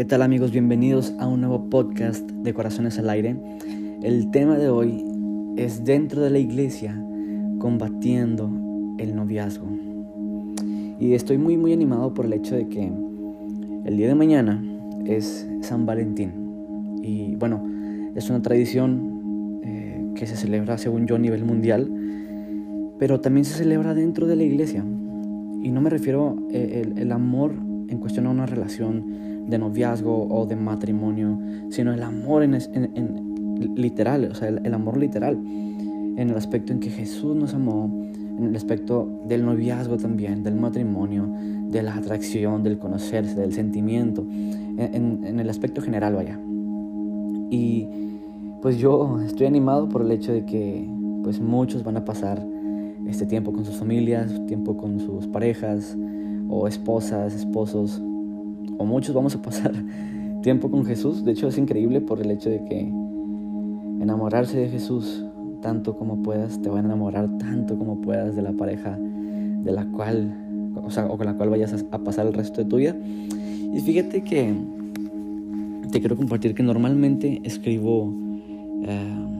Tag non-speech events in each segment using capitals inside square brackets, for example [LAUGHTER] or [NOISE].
¿Qué tal amigos? Bienvenidos a un nuevo podcast de Corazones al Aire. El tema de hoy es dentro de la iglesia combatiendo el noviazgo. Y estoy muy muy animado por el hecho de que el día de mañana es San Valentín. Y bueno, es una tradición eh, que se celebra según yo a nivel mundial, pero también se celebra dentro de la iglesia. Y no me refiero eh, el, el amor en cuestión a una relación de noviazgo o de matrimonio, sino el amor en, literal, o sea, el, amor literal, en el aspecto en que Jesús nos amó, en el aspecto del noviazgo también, del matrimonio, de la atracción, del conocerse, del sentimiento, en, en el aspecto general, vaya. Y pues yo estoy animado por el hecho de que pues muchos van a pasar este tiempo con sus familias, tiempo con sus parejas o esposas, esposos, o muchos vamos a pasar [LAUGHS] tiempo con Jesús. De hecho es increíble por el hecho de que enamorarse de Jesús tanto como puedas, te va a enamorar tanto como puedas de la pareja de la cual, o sea, o con la cual vayas a, pasar el resto de tu vida. Y fíjate que te quiero compartir que normalmente escribo eh,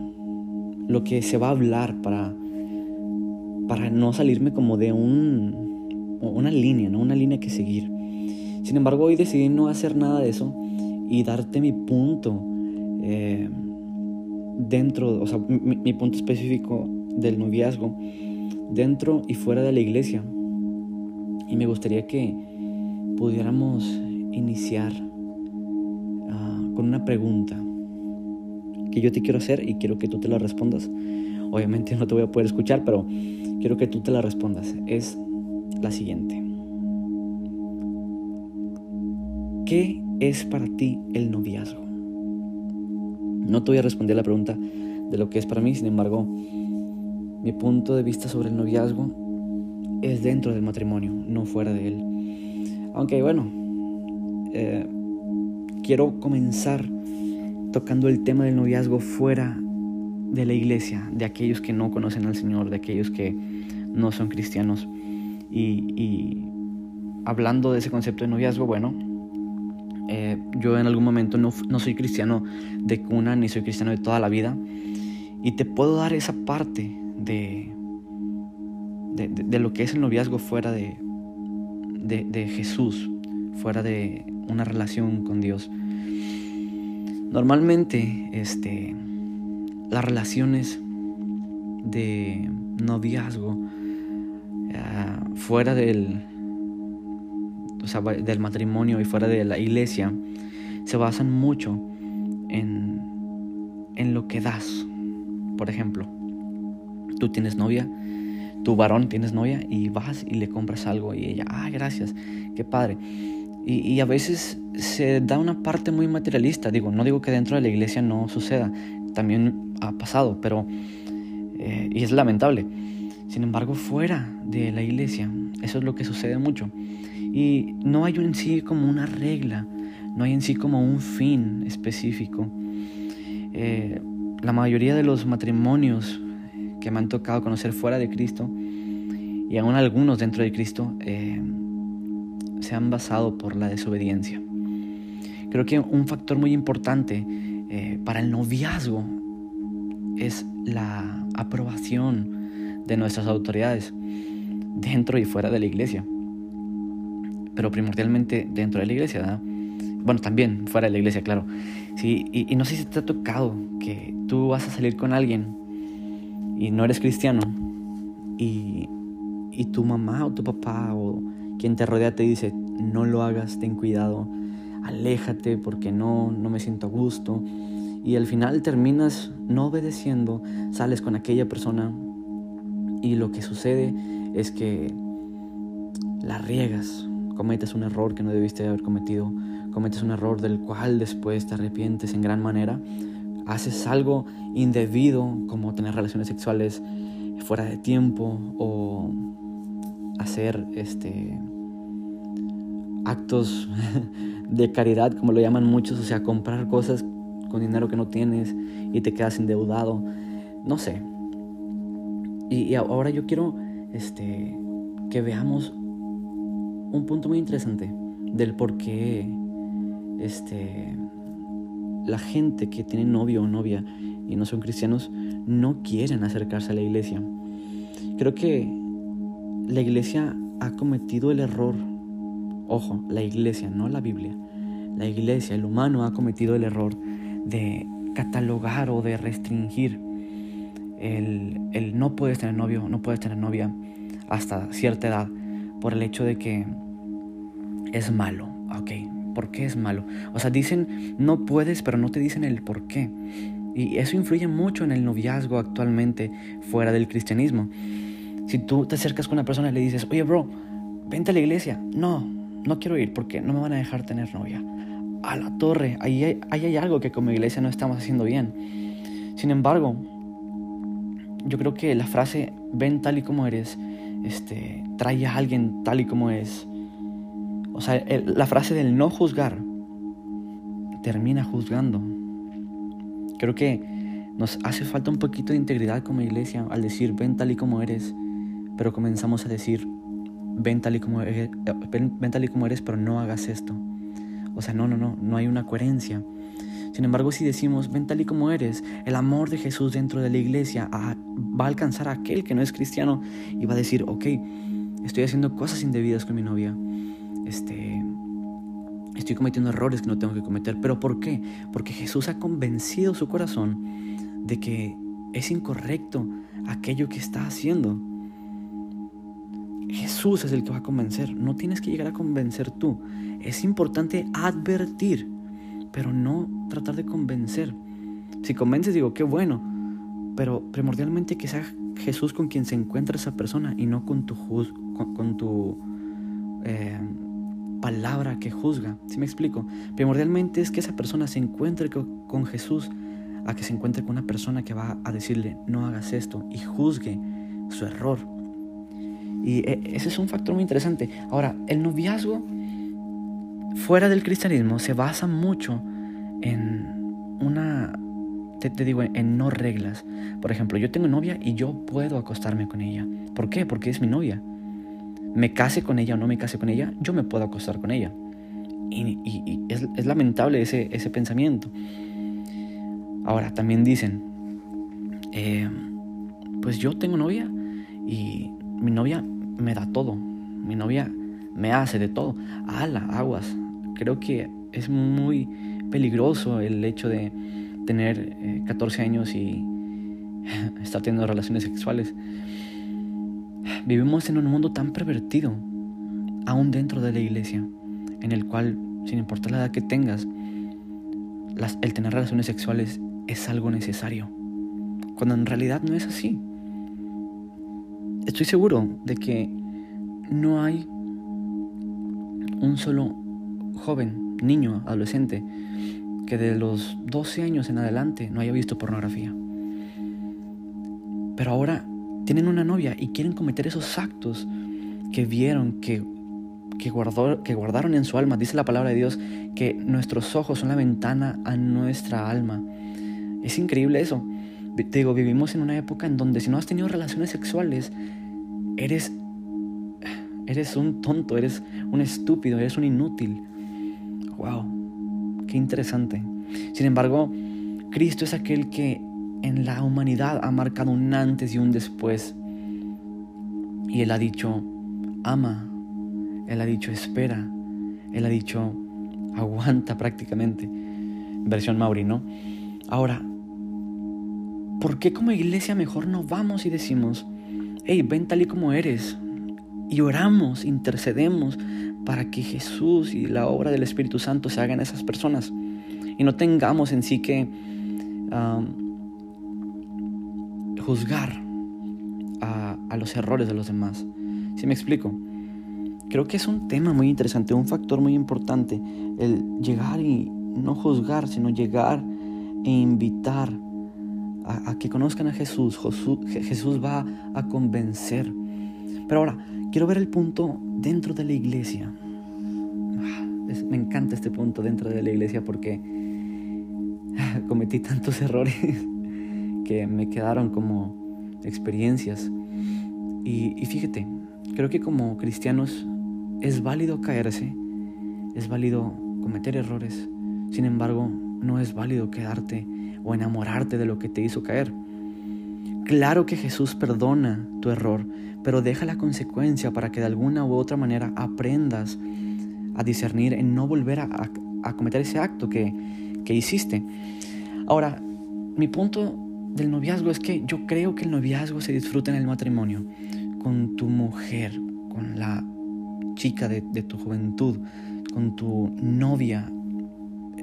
lo que se va a hablar para, para no salirme como de un, una línea, ¿no? Una línea que seguir. Sin embargo, hoy decidí no hacer nada de eso y darte mi punto eh, dentro, o sea, mi, punto específico del noviazgo dentro y fuera de la iglesia. Y me gustaría que pudiéramos iniciar ah, con una pregunta que yo te quiero hacer y quiero que tú te la respondas. Obviamente no te voy a poder escuchar, pero quiero que tú te la respondas. Es la siguiente. ¿Qué es para ti el noviazgo? No te voy a responder la pregunta de lo que es para mí, sin embargo, mi punto de vista sobre el noviazgo es dentro del matrimonio, no fuera de él. Aunque bueno, eh, quiero comenzar tocando el tema del noviazgo fuera de la iglesia, de aquellos que no conocen al Señor, de aquellos que no son cristianos. Y, y hablando de ese concepto de noviazgo, bueno, eh, yo en algún momento no, soy cristiano de cuna ni soy cristiano de toda la vida. Y te puedo dar esa parte de, de, lo que es el noviazgo fuera de, de, Jesús, fuera de una relación con Dios. Normalmente, este, las relaciones de noviazgo ah, fuera del, o sea, del matrimonio y fuera de la iglesia, se basan mucho en, en lo que das. Por ejemplo, tú tienes novia, tu varón tienes novia y vas y le compras algo y ella, ah, gracias, qué padre. Y, y, a veces se da una parte muy materialista. Digo, no digo que dentro de la iglesia no suceda, también ha pasado, pero, eh, y es lamentable. Sin embargo, fuera de la iglesia, eso es lo que sucede mucho. Y no hay en sí como una regla, no hay en sí como un fin específico. Eh, la mayoría de los matrimonios que me han tocado conocer fuera de Cristo, y aún algunos dentro de Cristo, eh, se han basado por la desobediencia. Creo que un factor muy importante eh, para el noviazgo es la aprobación de nuestras autoridades dentro y fuera de la iglesia pero primordialmente dentro de la iglesia, ¿verdad? Bueno, también fuera de la iglesia, claro. Sí, y, no sé si te ha tocado que tú vas a salir con alguien y no eres cristiano y, y tu mamá o tu papá o quien te rodea te dice, no lo hagas, ten cuidado, aléjate porque no, no me siento a gusto. Y al final terminas no obedeciendo, sales con aquella persona y lo que sucede es que la riegas cometes un error que no debiste haber cometido, cometes un error del cual después te arrepientes en gran manera, haces algo indebido como tener relaciones sexuales fuera de tiempo o hacer este actos [LAUGHS] de caridad como lo llaman muchos, o sea, comprar cosas con dinero que no tienes y te quedas endeudado, no sé. Y, ahora yo quiero este, que veamos un punto muy interesante del por qué este, la gente que tiene novio o novia y no son cristianos no quieren acercarse a la iglesia. Creo que la iglesia ha cometido el error, ojo, la iglesia, no la Biblia, la iglesia, el humano ha cometido el error de catalogar o de restringir el, el no puedes tener novio, no puedes tener novia hasta cierta edad por el hecho de que es malo. Ok, ¿por qué es malo? O sea, dicen no puedes, pero no te dicen el por qué. Y eso influye mucho en el noviazgo actualmente fuera del cristianismo. Si tú te acercas con una persona y le dices, oye, bro, vente a la iglesia. No, no quiero ir porque no me van a dejar tener novia. A la torre, ahí hay, ahí hay algo que como iglesia no estamos haciendo bien. Sin embargo, yo creo que la frase ven tal y como eres, este, trae a alguien tal y como es. O sea, la frase del no juzgar termina juzgando. Creo que nos hace falta un poquito de integridad como iglesia al decir ven tal y como eres, pero comenzamos a decir ven tal y como eres, ven tal y como eres pero no hagas esto. O sea, no, no, no, no hay una coherencia. Sin embargo, si decimos, ven tal y como eres, el amor de Jesús dentro de la iglesia va a alcanzar a aquel que no es cristiano y va a decir, ok, estoy haciendo cosas indebidas con mi novia, este, estoy cometiendo errores que no tengo que cometer. ¿Pero por qué? Porque Jesús ha convencido su corazón de que es incorrecto aquello que está haciendo. Jesús es el que va a convencer, no tienes que llegar a convencer tú. Es importante advertir pero no tratar de convencer. Si convences, digo, qué bueno, pero primordialmente que sea Jesús con quien se encuentra esa persona y no con tu, con, tu eh, palabra que juzga. ¿Sí me explico? Primordialmente es que esa persona se encuentre con Jesús a que se encuentre con una persona que va a decirle, no hagas esto y juzgue su error. Y eh, ese es un factor muy interesante. Ahora, el noviazgo fuera del cristianismo se basa mucho en una, te, digo, en no reglas. Por ejemplo, yo tengo novia y yo puedo acostarme con ella. ¿Por qué? Porque es mi novia. Me case con ella o no me case con ella, yo me puedo acostar con ella. Y, es, lamentable ese, ese pensamiento. Ahora, también dicen, eh, pues yo tengo novia y mi novia me da todo. Mi novia me hace de todo. Ala, aguas. Creo que es muy peligroso el hecho de tener 14 eh, años y [LAUGHS] estar teniendo relaciones sexuales. Vivimos en un mundo tan pervertido, aún dentro de la iglesia, en el cual, sin importar la edad que tengas, el tener relaciones sexuales es algo necesario, cuando en realidad no es así. Estoy seguro de que no hay un solo joven, niño, adolescente, que de los 12 años en adelante no haya visto pornografía. Pero ahora tienen una novia y quieren cometer esos actos que vieron, que, que, guardó, que guardaron en su alma. Dice la palabra de Dios que nuestros ojos son la ventana a nuestra alma. Es increíble eso. Te digo, vivimos en una época en donde si no has tenido relaciones sexuales, eres Eres un tonto, eres un estúpido, eres un inútil. ¡Wow! ¡Qué interesante! Sin embargo, Cristo es aquel que en la humanidad ha marcado un antes y un después. Y Él ha dicho, ama. Él ha dicho, espera. Él ha dicho, aguanta prácticamente. Versión Mauri, ¿no? Ahora, ¿por qué como iglesia mejor no vamos y decimos, hey, ven tal y como eres? Y oramos, intercedemos para que Jesús y la obra del Espíritu Santo se hagan en esas personas y no tengamos en sí que juzgar a, a, los errores de los demás. ¿Sí me explico? Creo que es un tema muy interesante, un factor muy importante, el llegar y no juzgar, sino llegar e invitar a, a que conozcan a Jesús. Jesús. Jesús va a convencer. Pero ahora, Quiero ver el punto dentro de la iglesia. Ah, me encanta este punto dentro de la iglesia porque ah, cometí tantos errores [LAUGHS] que me quedaron como experiencias. Y, fíjate, creo que como cristianos es válido caerse, es válido cometer errores. Sin embargo, no es válido quedarte o enamorarte de lo que te hizo caer. Claro que Jesús perdona tu error, pero deja la consecuencia para que de alguna u otra manera aprendas a discernir en no volver a, cometer ese acto que, que hiciste. Ahora, mi punto del noviazgo es que yo creo que el noviazgo se disfruta en el matrimonio, con tu mujer, con la chica de, tu juventud, con tu novia,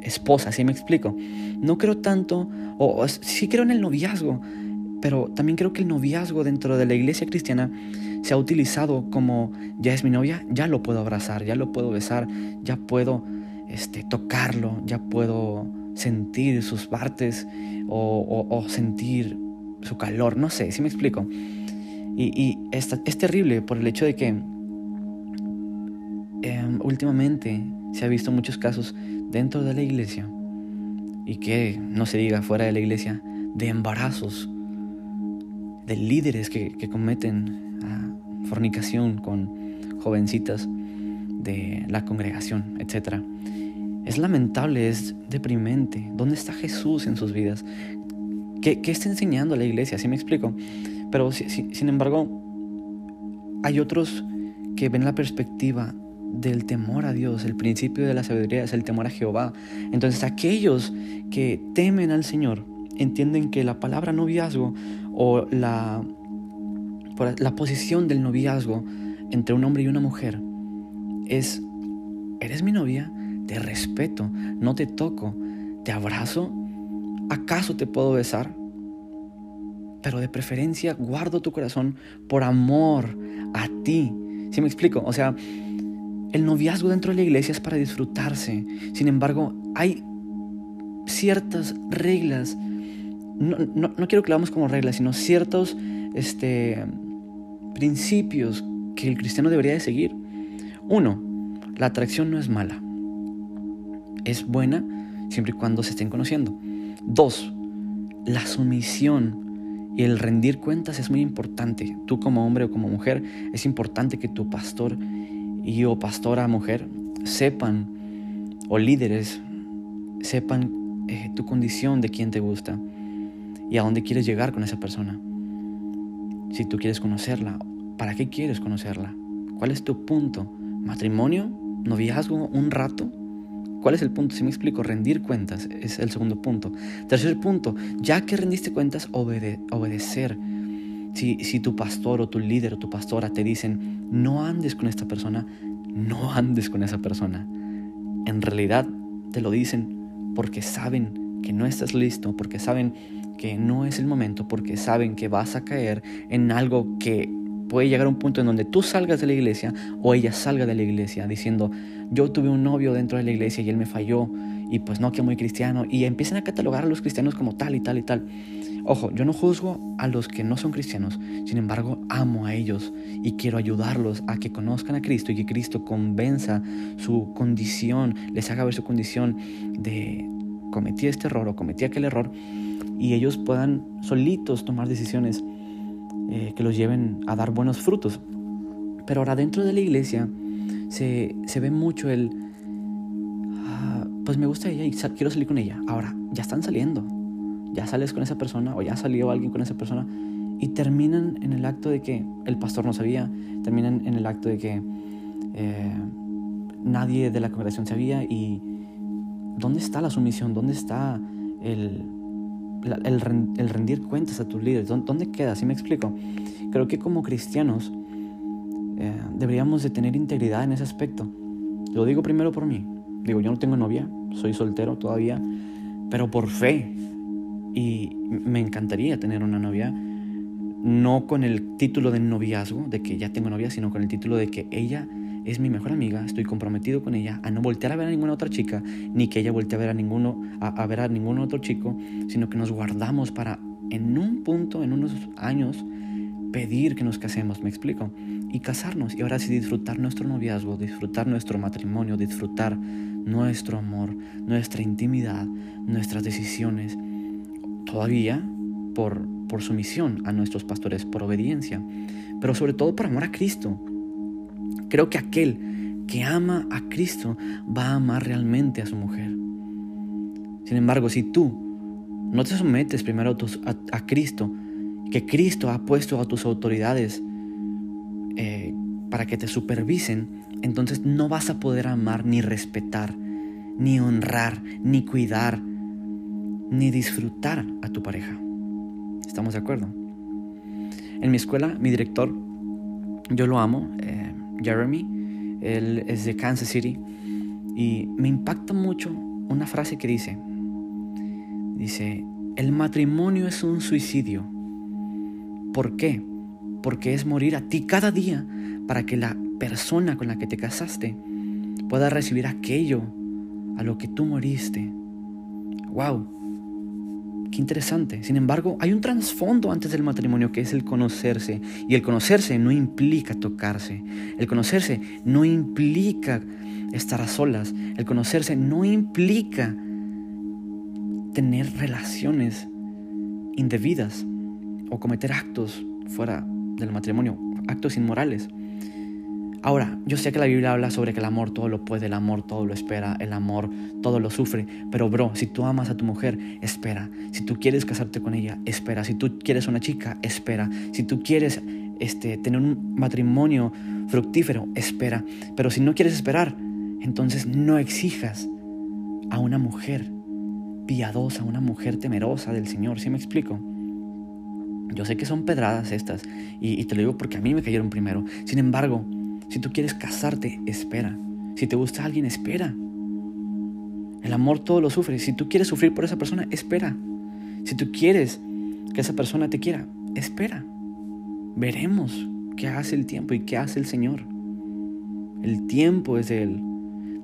esposa, ¿sí me explico? No creo tanto, o, sí creo en el noviazgo, pero también creo que el noviazgo dentro de la iglesia cristiana se ha utilizado como, ya es mi novia, ya lo puedo abrazar, ya lo puedo besar, ya puedo este, tocarlo, ya puedo sentir sus partes o, sentir su calor, no sé, ¿sí me explico? Y, es, terrible por el hecho de que em, últimamente se ha visto muchos casos dentro de la iglesia y que no se diga fuera de la iglesia de embarazos de líderes que, cometen ah, fornicación con jovencitas de la congregación, etc. Es lamentable, es deprimente. ¿Dónde está Jesús en sus vidas? ¿Qué, está enseñando la iglesia? Así me explico? Pero sin embargo, hay otros que ven la perspectiva del temor a Dios. El principio de la sabiduría es el temor a Jehová. Entonces aquellos que temen al Señor entienden que la palabra noviazgo o la, la posición del noviazgo entre un hombre y una mujer es, eres mi novia, te respeto, no te toco, te abrazo, ¿acaso te puedo besar? Pero de preferencia guardo tu corazón por amor a ti. ¿Sí me explico? O sea, el noviazgo dentro de la iglesia es para disfrutarse. Sin embargo, hay ciertas reglas. No, quiero que lo hagamos como reglas, sino ciertos este, principios que el cristiano debería de seguir. Uno, la atracción no es mala. Es buena siempre y cuando se estén conociendo. Dos, la sumisión y el rendir cuentas es muy importante. Tú como hombre o como mujer, es importante que tu pastor y o pastora mujer sepan, o líderes sepan eh, tu condición de quién te gusta y a dónde quieres llegar con esa persona. Si tú quieres conocerla, ¿para qué quieres conocerla? ¿Cuál es tu punto? ¿Matrimonio? ¿Noviazgo? ¿Un rato? ¿Cuál es el punto? Si me explico, rendir cuentas es el segundo punto. Tercer punto, ya que rendiste cuentas, obedecer. Si, si tu pastor o tu líder o tu pastora te dicen, no andes con esta persona, no andes con esa persona. En realidad te lo dicen porque saben que no estás listo, porque saben que no es el momento, porque saben que vas a caer en algo que puede llegar a un punto en donde tú salgas de la iglesia o ella salga de la iglesia diciendo, yo tuve un novio dentro de la iglesia y él me falló y pues no que muy cristiano y empiezan a catalogar a los cristianos como tal y tal y tal. Ojo, yo no juzgo a los que no son cristianos, sin embargo amo a ellos y quiero ayudarlos a que conozcan a Cristo y que Cristo convenza su condición, les haga ver su condición de cometí este error o cometí aquel error y ellos puedan solitos tomar decisiones eh, que los lleven a dar buenos frutos. Pero ahora dentro de la iglesia se, ve mucho el, ah, pues me gusta ella y quiero salir con ella. Ahora, ya están saliendo, ya sales con esa persona o ya salió alguien con esa persona y terminan en el acto de que el pastor no sabía, terminan en el acto de que eh, nadie de la congregación sabía y ¿dónde está la sumisión? ¿Dónde está el, el, rendir cuentas a tus líderes? ¿Dónde queda? ¿Sí me explico? Creo que como cristianos eh, deberíamos de tener integridad en ese aspecto. Lo digo primero por mí. Digo, yo no tengo novia, soy soltero todavía, pero por fe y me encantaría tener una novia, no con el título de noviazgo, de que ya tengo novia, sino con el título de que ella es mi mejor amiga, estoy comprometido con ella, a no voltear a ver a ninguna otra chica, ni que ella voltee a ver a ninguno, a, ver a ningún otro chico, sino que nos guardamos para en un punto, en unos años, pedir que nos casemos, me explico, y casarnos, y ahora sí disfrutar nuestro noviazgo, disfrutar nuestro matrimonio, disfrutar nuestro amor, nuestra intimidad, nuestras decisiones, todavía por, por sumisión a nuestros pastores, por obediencia, pero sobre todo por amor a Cristo. Creo que aquel que ama a Cristo va a amar realmente a su mujer. Sin embargo, si tú no te sometes primero a, Cristo, que Cristo ha puesto a tus autoridades eh, para que te supervisen, entonces no vas a poder amar ni respetar, ni honrar, ni cuidar, ni disfrutar a tu pareja. ¿Estamos de acuerdo? En mi escuela, mi director, yo lo amo, eh, Jeremy, él es de Kansas City, y me impacta mucho una frase que dice, dice, el matrimonio es un suicidio. ¿Por qué? Porque es morir a ti cada día para que la persona con la que te casaste pueda recibir aquello a lo que tú moriste. ¡Wow! Qué interesante. Sin embargo, hay un trasfondo antes del matrimonio que es el conocerse. Y el conocerse no implica tocarse. El conocerse no implica estar a solas. El conocerse no implica tener relaciones indebidas o cometer actos fuera del matrimonio, actos inmorales. Ahora, yo sé que la Biblia habla sobre que el amor todo lo puede, el amor todo lo espera, el amor todo lo sufre, pero bro, si tú amas a tu mujer, espera. Si tú quieres casarte con ella, espera. Si tú quieres una chica, espera. Si tú quieres este, tener un matrimonio fructífero, espera. Pero si no quieres esperar, entonces no exijas a una mujer piadosa, una mujer temerosa del Señor. ¿Sí me explico? Yo sé que son pedradas estas y, y te lo digo porque a mí me cayeron primero. Sin embargo, si tú quieres casarte, espera. Si te gusta alguien, espera. El amor todo lo sufre. Si tú quieres sufrir por esa persona, espera. Si tú quieres que esa persona te quiera, espera. Veremos qué hace el tiempo y qué hace el Señor. El tiempo es de Él.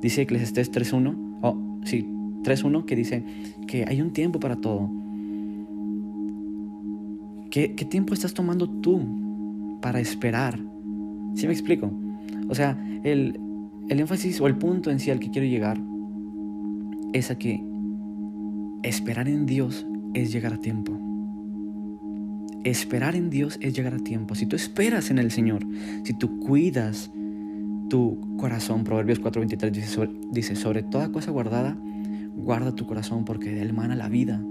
Dice Eclesiastés 3.1, oh, sí, 3.1, que dice que hay un tiempo para todo. ¿Qué, ¿Qué tiempo estás tomando tú para esperar? ¿Sí me explico? O sea, el, énfasis o el punto en sí al que quiero llegar es a que esperar en Dios es llegar a tiempo. Esperar en Dios es llegar a tiempo. Si tú esperas en el Señor, si tú cuidas tu corazón, Proverbios 4:23 dice sobre, dice, sobre toda cosa guardada, guarda tu corazón porque de él mana la vida.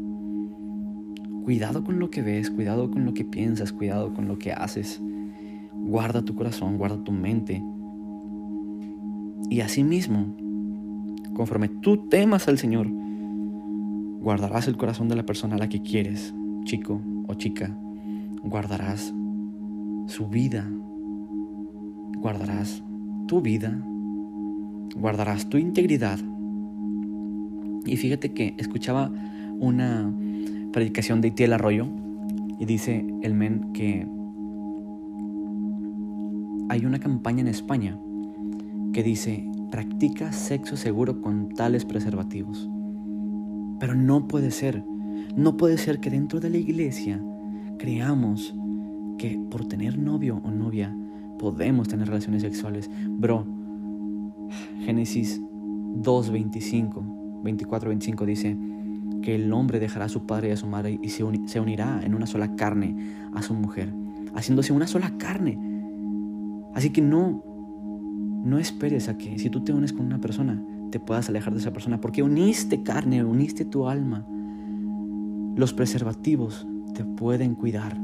Cuidado con lo que ves, cuidado con lo que piensas, cuidado con lo que haces. Guarda tu corazón, guarda tu mente, y asimismo, conforme tú temas al Señor, guardarás el corazón de la persona a la que quieres, chico o chica. Guardarás su vida. Guardarás tu vida. Guardarás tu integridad. Y fíjate que escuchaba una predicación de Itiel Arroyo y dice el men que hay una campaña en España que dice, practica sexo seguro con tales preservativos. Pero no puede ser, no puede ser que dentro de la iglesia creamos que por tener novio o novia podemos tener relaciones sexuales. Bro, Génesis 2, 25, 24, 25 dice que el hombre dejará a su padre y a su madre y se, unirá en una sola carne a su mujer, haciéndose una sola carne. Así que no, no esperes a que si tú te unes con una persona, te puedas alejar de esa persona, porque uniste carne, uniste tu alma. Los preservativos te pueden cuidar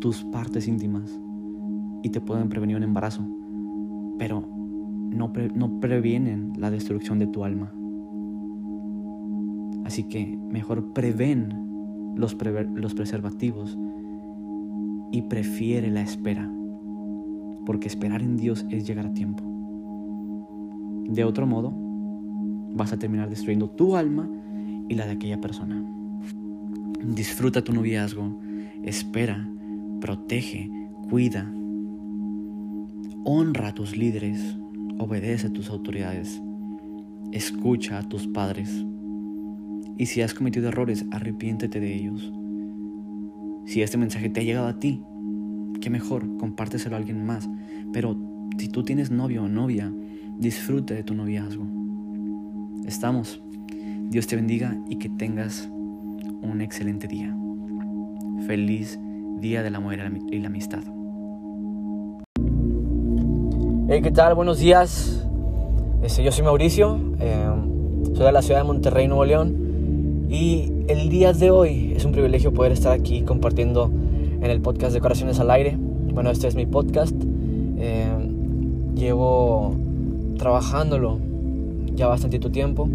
tus partes íntimas y te pueden prevenir un embarazo, pero no, no previenen la destrucción de tu alma. Así que mejor prevén los, los preservativos y prefiere la espera porque esperar en Dios es llegar a tiempo. De otro modo, vas a terminar destruyendo tu alma y la de aquella persona. Disfruta tu noviazgo, espera, protege, cuida, honra a tus líderes, obedece a tus autoridades, escucha a tus padres. Y si has cometido errores, arrepiéntete de ellos. Si este mensaje te ha llegado a ti, qué mejor, compárteselo a alguien más. Pero si tú tienes novio o novia, disfrute de tu noviazgo. Estamos. Dios te bendiga y que tengas un excelente día. Feliz Día de la Mujer y la Amistad. ¿qué tal? Buenos días. Este, yo soy Mauricio, em, soy de la ciudad de Monterrey, Nuevo León. Y el día de hoy es un privilegio poder estar aquí compartiendo en el podcast de Corazones al Aire. Bueno, este es mi podcast. Em, llevo trabajándolo ya bastante tiempo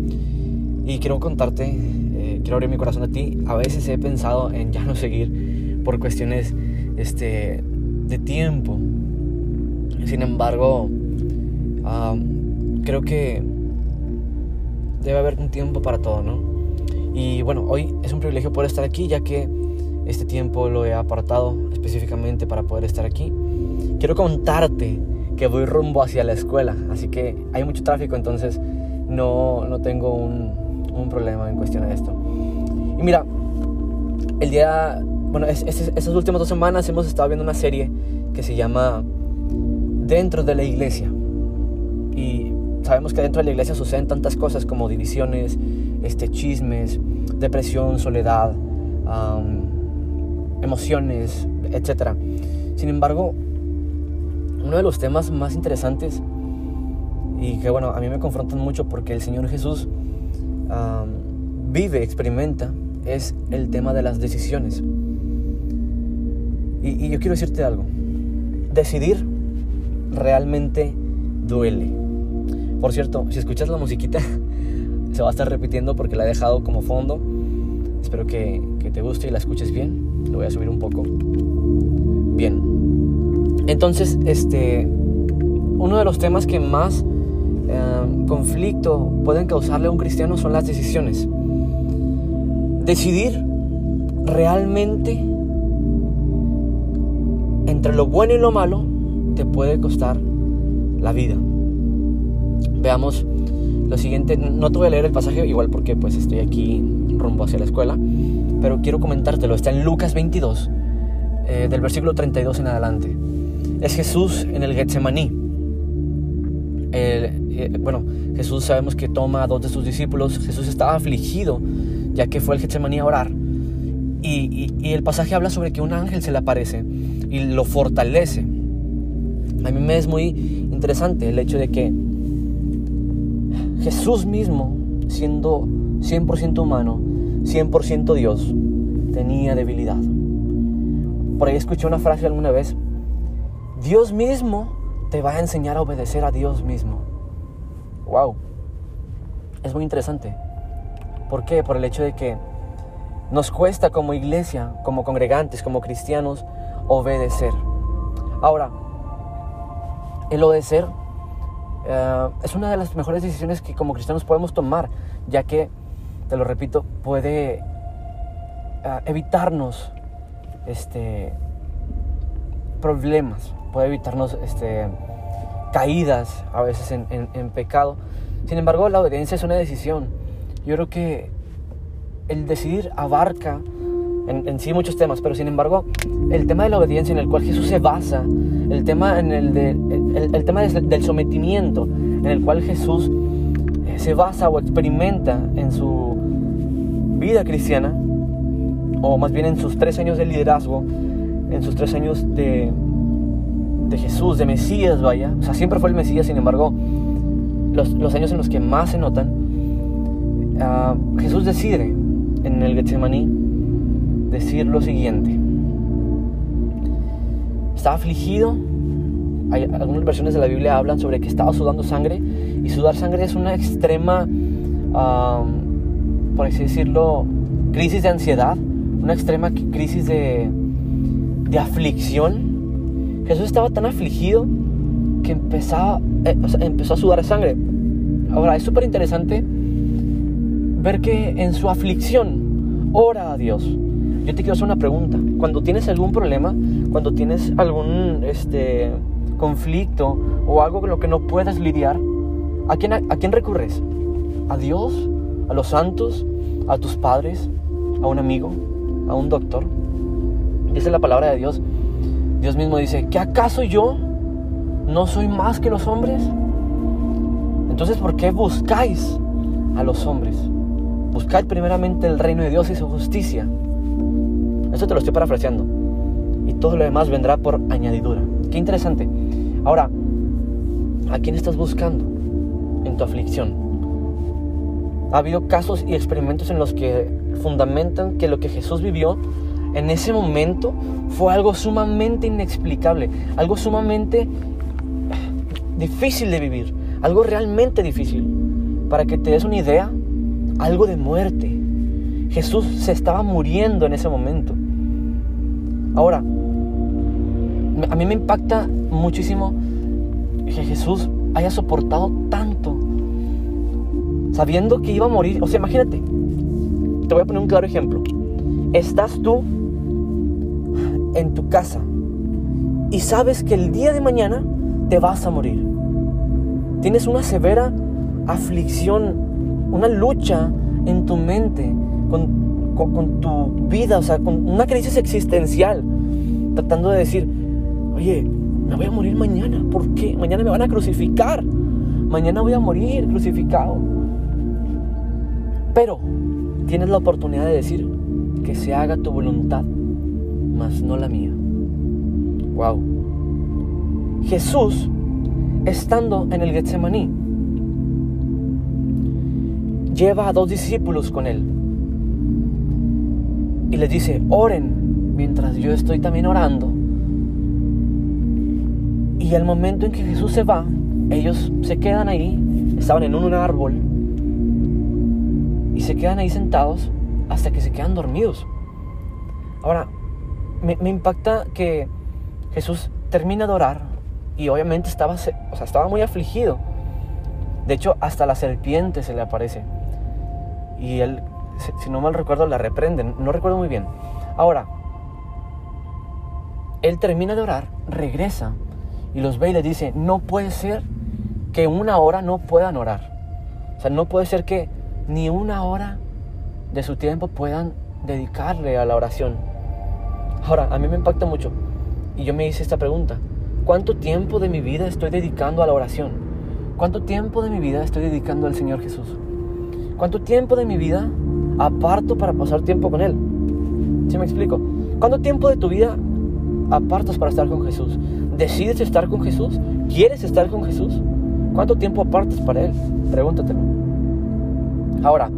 y quiero contarte, eh, quiero abrir mi corazón a ti. A veces he pensado en ya no seguir por cuestiones este, de tiempo sin embargo, creo que debe haber un tiempo para todo, ¿no? Y bueno, hoy es un privilegio poder estar aquí, ya que este tiempo lo he apartado específicamente para poder estar aquí. Quiero contarte que voy rumbo hacia la escuela, así que hay mucho tráfico, entonces no, no tengo un, un, problema en cuestión de esto. Y mira, el día, bueno, es, estas últimas dos semanas hemos estado viendo una serie que se llama dentro de la iglesia. Y sabemos que dentro de la iglesia suceden tantas cosas como divisiones, este, chismes, depresión, soledad, emociones, etc. Sin embargo, uno de los temas más interesantes y que bueno, a mí me confrontan mucho porque el Señor Jesús vive, experimenta, es el tema de las decisiones. y yo quiero decirte algo. Decidir realmente duele. Por cierto, si escuchas la musiquita, [LAUGHS] se va a estar repitiendo porque la he dejado como fondo. Espero que, te guste y la escuches bien. Lo voy a subir un poco. Bien. Entonces, este, uno de los temas que más em, conflicto pueden causarle a un cristiano son las decisiones. Decidir realmente entre lo bueno y lo malo te puede costar la vida. Veamos lo siguiente, no te voy a leer el pasaje igual porque pues estoy aquí rumbo hacia la escuela, pero quiero comentártelo, está en Lucas 22, eh, del versículo 32 en adelante. Es Jesús en el Getsemaní. Eh, bueno, Jesús sabemos que toma a dos de sus discípulos, Jesús estaba afligido ya que fue el Getsemaní a orar. y el pasaje habla sobre que un ángel se le aparece y lo fortalece. A mí me es muy interesante el hecho de que Jesús mismo, siendo 100% humano, 100% Dios, tenía debilidad. Por ahí escuché una frase alguna vez, Dios mismo te va a enseñar a obedecer a Dios mismo. Wow. Es muy interesante. ¿Por qué? Por el hecho de que nos cuesta como iglesia, como congregantes, como cristianos, obedecer. Ahora, el obedecer eh, es una de las mejores decisiones que como cristianos podemos tomar, ya que, te lo repito, puede eh, evitarnos este, problemas, puede evitarnos este, caídas a veces en pecado. Sin embargo, la obediencia es una decisión. Yo creo que el decidir abarca en, sí muchos temas, pero sin embargo, el tema de la obediencia en el cual Jesús se basa, el tema, en el, de, el, tema del sometimiento en el cual Jesús eh, se basa o experimenta en su vida cristiana, o más bien en sus tres años de liderazgo, en sus tres años de, de Jesús, de Mesías, vaya, o sea, siempre fue el Mesías, sin embargo, los, los años en los que más se notan, uh, Jesús decide en el Getsemaní decir lo siguiente. Estaba afligido. Hay, algunas versiones de la Biblia hablan sobre que estaba sudando sangre. Y sudar sangre es una extrema, por así decirlo, crisis de ansiedad. Una extrema crisis de, de aflicción. Jesús estaba tan afligido que empezaba, eh, empezó a sudar sangre. Ahora, es súper interesante ver que en su aflicción ora a Dios. Yo te quiero hacer una pregunta. Cuando tienes algún problema, cuando tienes algún este, conflicto o algo con lo que no puedas lidiar, ¿a quién, ¿a quién recurres? ¿A Dios? ¿A los santos? ¿A tus padres? ¿A un amigo? ¿A un doctor? Dice la palabra de Dios. Dios mismo dice, ¿que acaso yo no soy más que los hombres? Entonces, ¿por qué buscáis a los hombres? Buscad primeramente el reino de Dios y su justicia eso te lo estoy parafraseando. Y todo lo demás vendrá por añadidura. Qué interesante. Ahora, ¿A quién estás buscando en tu aflicción? Ha habido casos y experimentos en los que fundamentan que lo que Jesús vivió en ese momento fue algo sumamente inexplicable, algo sumamente difícil de vivir, algo realmente difícil. Para que te des una idea, algo de muerte. Jesús se estaba muriendo en ese momento. Ahora, a mí me impacta muchísimo que Jesús haya soportado tanto, sabiendo que iba a morir. O sea, imagínate, te voy a poner un claro ejemplo. Estás tú en tu casa y sabes que el día de mañana te vas a morir. Tienes una severa aflicción, una lucha en tu mente con, con, tu vida, o sea, con una crisis existencial, tratando de decir, oye, me voy a morir mañana, ¿por qué? Mañana me van a crucificar, mañana voy a morir crucificado. Pero tienes la oportunidad de decir que se haga tu voluntad, mas no la mía. Wow. Jesús, estando en el Getsemaní, lleva a dos discípulos con él y les dice, oren mientras yo estoy también orando. Y al momento en que Jesús se va, ellos se quedan ahí, estaban en un árbol, y se quedan ahí sentados hasta que se quedan dormidos. Ahora, me, impacta que Jesús termina de orar y obviamente estaba, o sea, estaba muy afligido. De hecho, hasta la serpiente se le aparece. Y él, si no mal recuerdo, la reprenden. No recuerdo muy bien. Ahora, él termina de orar, regresa y los ve y les dice, no puede ser que una hora no puedan orar. O sea, no puede ser que ni una hora de su tiempo puedan dedicarle a la oración. Ahora, a mí me impacta mucho y yo me hice esta pregunta. ¿Cuánto tiempo de mi vida estoy dedicando a la oración? ¿Cuánto tiempo de mi vida estoy dedicando al Señor Jesús? ¿Cuánto tiempo de mi vida aparto para pasar tiempo con Él? ¿Sí me explico? ¿Cuánto tiempo de tu vida apartas para estar con Jesús? ¿Decides estar con Jesús? ¿Quieres estar con Jesús? ¿Cuánto tiempo apartas para Él? Pregúntatelo. Ahora,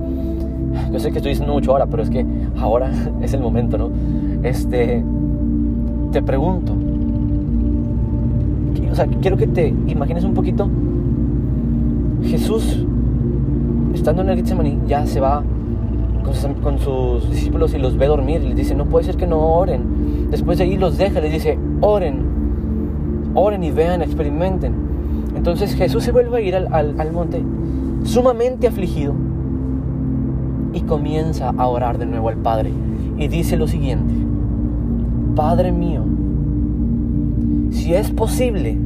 yo sé que estoy diciendo mucho ahora, pero es que ahora [LAUGHS] es el momento, ¿no? Este, te pregunto, o sea, quiero que te imagines un poquito, Jesús, estando en el Getsemaní, ya se va con sus, discípulos y los ve dormir y les dice, no puede ser que no oren. Después de ahí los deja, les dice, oren, oren y vean, experimenten. Entonces Jesús se vuelve a ir al, al monte sumamente afligido y comienza a orar de nuevo al Padre. Y dice lo siguiente, Padre mío, si es posible,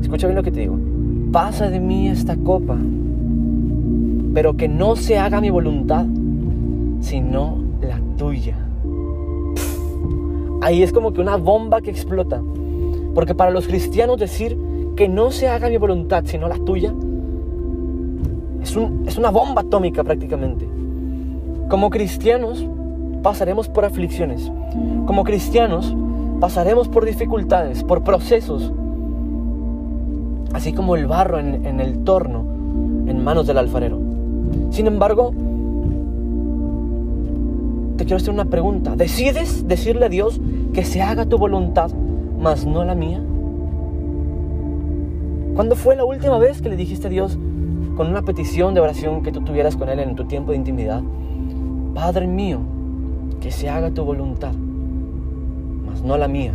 escucha bien lo que te digo, pasa de mí esta copa, pero que no se haga mi voluntad, sino la tuya. Ahí es como que una bomba que explota. Porque para los cristianos decir que no se haga mi voluntad, sino la tuya, es, una bomba atómica prácticamente. Como cristianos pasaremos por aflicciones. Como cristianos pasaremos por dificultades, por procesos. Así como el barro en, en el torno en manos del alfarero. Sin embargo, te quiero hacer una pregunta. ¿Decides decirle a Dios que se haga tu voluntad, mas no la mía? ¿Cuándo fue la última vez que le dijiste a Dios, con una petición de oración que tú tuvieras con Él en tu tiempo de intimidad. Padre mío, que se haga tu voluntad, mas no la mía.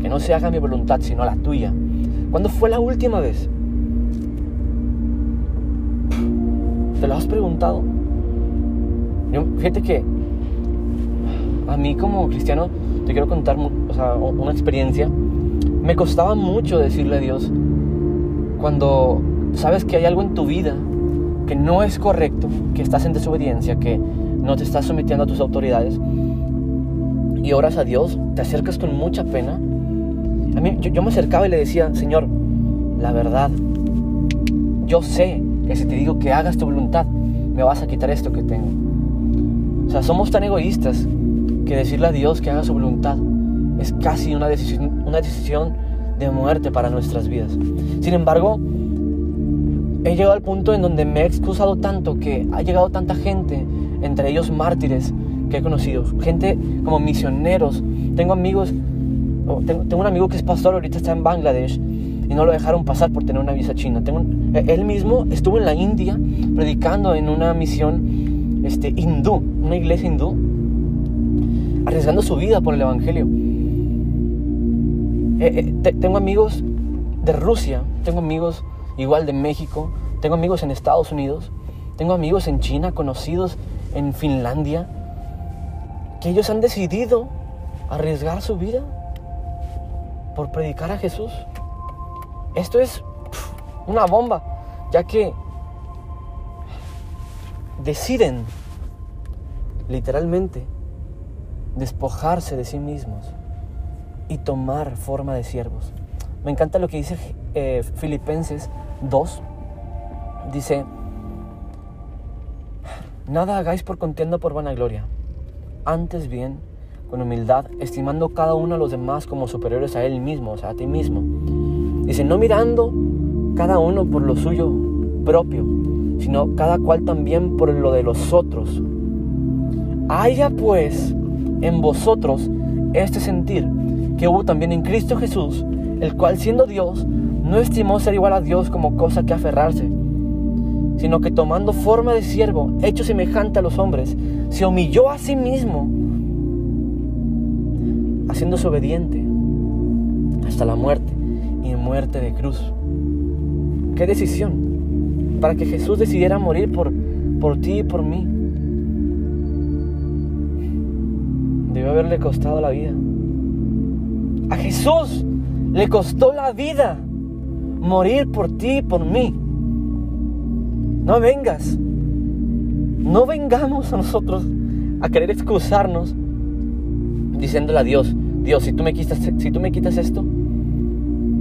Que no se haga mi voluntad, sino la tuya. ¿Cuándo fue la última vez? ¿Te lo has preguntado? fíjate que a mí como cristiano te quiero contar una experiencia. Me costaba mucho decirle a Dios cuando sabes que hay algo en tu vida que no es correcto, que estás en desobediencia, que no te estás sometiendo a tus autoridades, y oras a Dios, te acercas con mucha pena. A mí, yo, me acercaba y le decía, Señor, la verdad, yo sé que si te digo que hagas tu voluntad, me vas a quitar esto que tengo. O sea, somos tan egoístas que decirle a Dios que haga su voluntad es casi una decisión, una decisión de muerte para nuestras vidas. Sin embargo, he llegado al punto en donde me he excusado tanto que ha llegado tanta gente, entre ellos mártires que he conocido, gente como misioneros. Tengo amigos, tengo, un amigo que es pastor, ahorita está en Bangladesh y no lo dejaron pasar por tener una visa china. Tengo, e, él mismo estuvo en la India predicando en una misión este, hindú, una iglesia hindú, arriesgando su vida por el Evangelio. Eh, eh, tengo amigos de Rusia, tengo amigos igual de México, tengo amigos en Estados Unidos, tengo amigos en China, conocidos en Finlandia, que ellos han decidido arriesgar su vida por predicar a Jesús. Esto es una bomba, ya que deciden literalmente despojarse de sí mismos y tomar forma de siervos. Me encanta lo que dice eh, Filipenses 2. Dice, nada hagáis por contienda por vanagloria, antes bien con humildad, estimando cada uno a los demás como superiores a él mismo, o sea, a ti mismo. Dice, no mirando cada uno por lo suyo propio, sino cada cual también por lo de los otros. Haya pues en vosotros este sentir que hubo también en Cristo Jesús, el cual siendo Dios, no estimó ser igual a Dios como cosa que aferrarse, sino que tomando forma de siervo, hecho semejante a los hombres, se humilló a sí mismo, haciéndose obediente hasta la muerte y muerte de cruz. ¿Qué decisión? Para que Jesús decidiera morir por, por ti y por mí. Debe haberle costado la vida. A Jesús le costó la vida morir por ti y por mí. No vengas. No vengamos a nosotros a querer excusarnos diciéndole a Dios, Dios, si tú me quitas, si tú me quitas esto,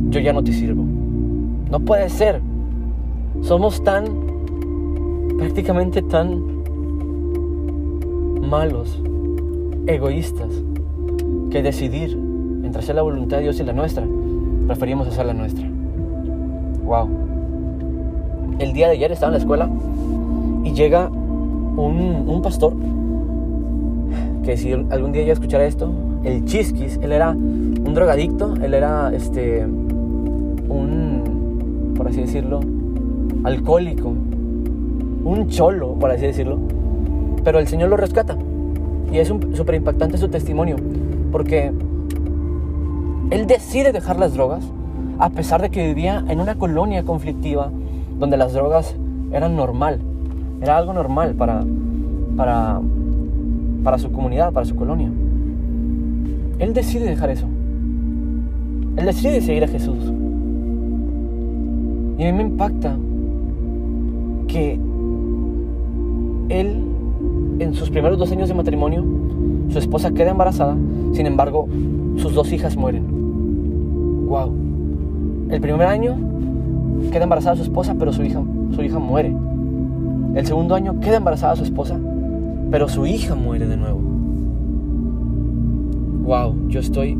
yo ya no te sirvo. No puede ser. Somos tan, prácticamente tan malos, egoístas, que decidir entre hacer la voluntad de Dios y la nuestra, preferimos hacer la nuestra. Wow. El día de ayer estaba en la escuela y llega un, un pastor que si algún día ya escuchara esto, el Chisquis, él era un drogadicto, él era este un por así decirlo, alcohólico, un cholo, por así decirlo. Pero el Señor lo rescata. Y es súper impactante su testimonio, porque él decide dejar las drogas a pesar de que vivía en una colonia conflictiva donde las drogas eran normal, era algo normal para, para, para su comunidad, para su colonia. Él decide dejar eso. Él decide seguir a Jesús. Y a mí me impacta que él, en sus primeros dos años de matrimonio, su esposa queda embarazada, sin embargo, sus dos hijas mueren. Wow. El primer año queda embarazada su esposa, pero su hija, su hija muere. El segundo año queda embarazada su esposa, pero su hija muere de nuevo. Wow, yo estoy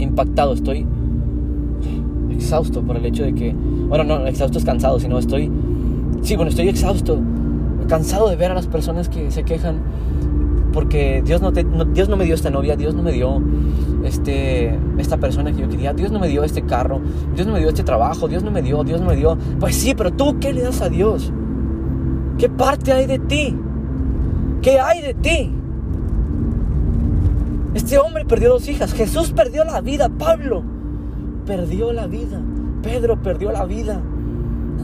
impactado, estoy exhausto por el hecho de que, bueno, no, exhausto es cansado, sino estoy, sí, bueno, estoy exhausto, cansado de ver a las personas que se quejan porque Dios no, Dios no me dio esta novia, Dios no me dio este, esta persona que yo quería, Dios no me dio este carro, Dios no me dio este trabajo, Dios no me dio, Dios no me dio. Pues sí, pero tú, ¿qué le das a Dios? ¿Qué parte hay de ti? ¿Qué hay de ti? Este hombre perdió dos hijas, Jesús perdió la vida, Pablo perdió la vida, Pedro perdió la vida,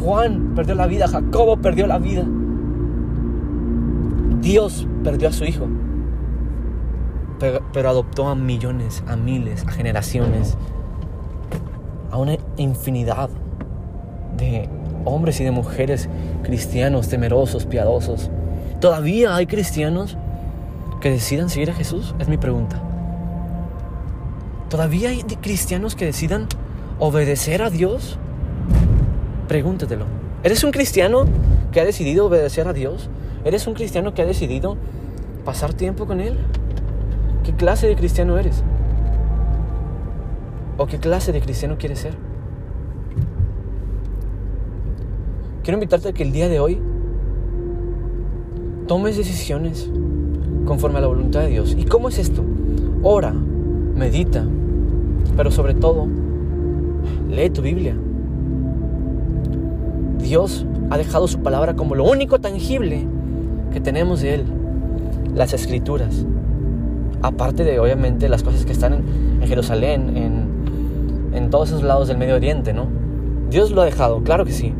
Juan perdió la vida, Jacobo perdió la vida. Dios perdió a su hijo, pero, adoptó a millones, a miles, a generaciones, a una infinidad de hombres y de mujeres cristianos, temerosos, piadosos. ¿Todavía hay cristianos que decidan seguir a Jesús? Es mi pregunta. ¿Todavía hay cristianos que decidan obedecer a Dios? Pregúntatelo. ¿Eres un cristiano que ha decidido obedecer a Dios? ¿Eres un cristiano que ha decidido pasar tiempo con Él? ¿Qué clase de cristiano eres? ¿O qué clase de cristiano quieres ser? Quiero invitarte a que el día de hoy tomes decisiones conforme a la voluntad de Dios. ¿Y cómo es esto? Ora, medita, pero sobre todo, lee tu Biblia. Dios ha dejado su palabra como lo único tangible que tenemos de Él, las escrituras. Aparte de, obviamente, las cosas que están en, Jerusalén, en, en todos esos lados del Medio Oriente, ¿no? Dios lo ha dejado, claro que sí.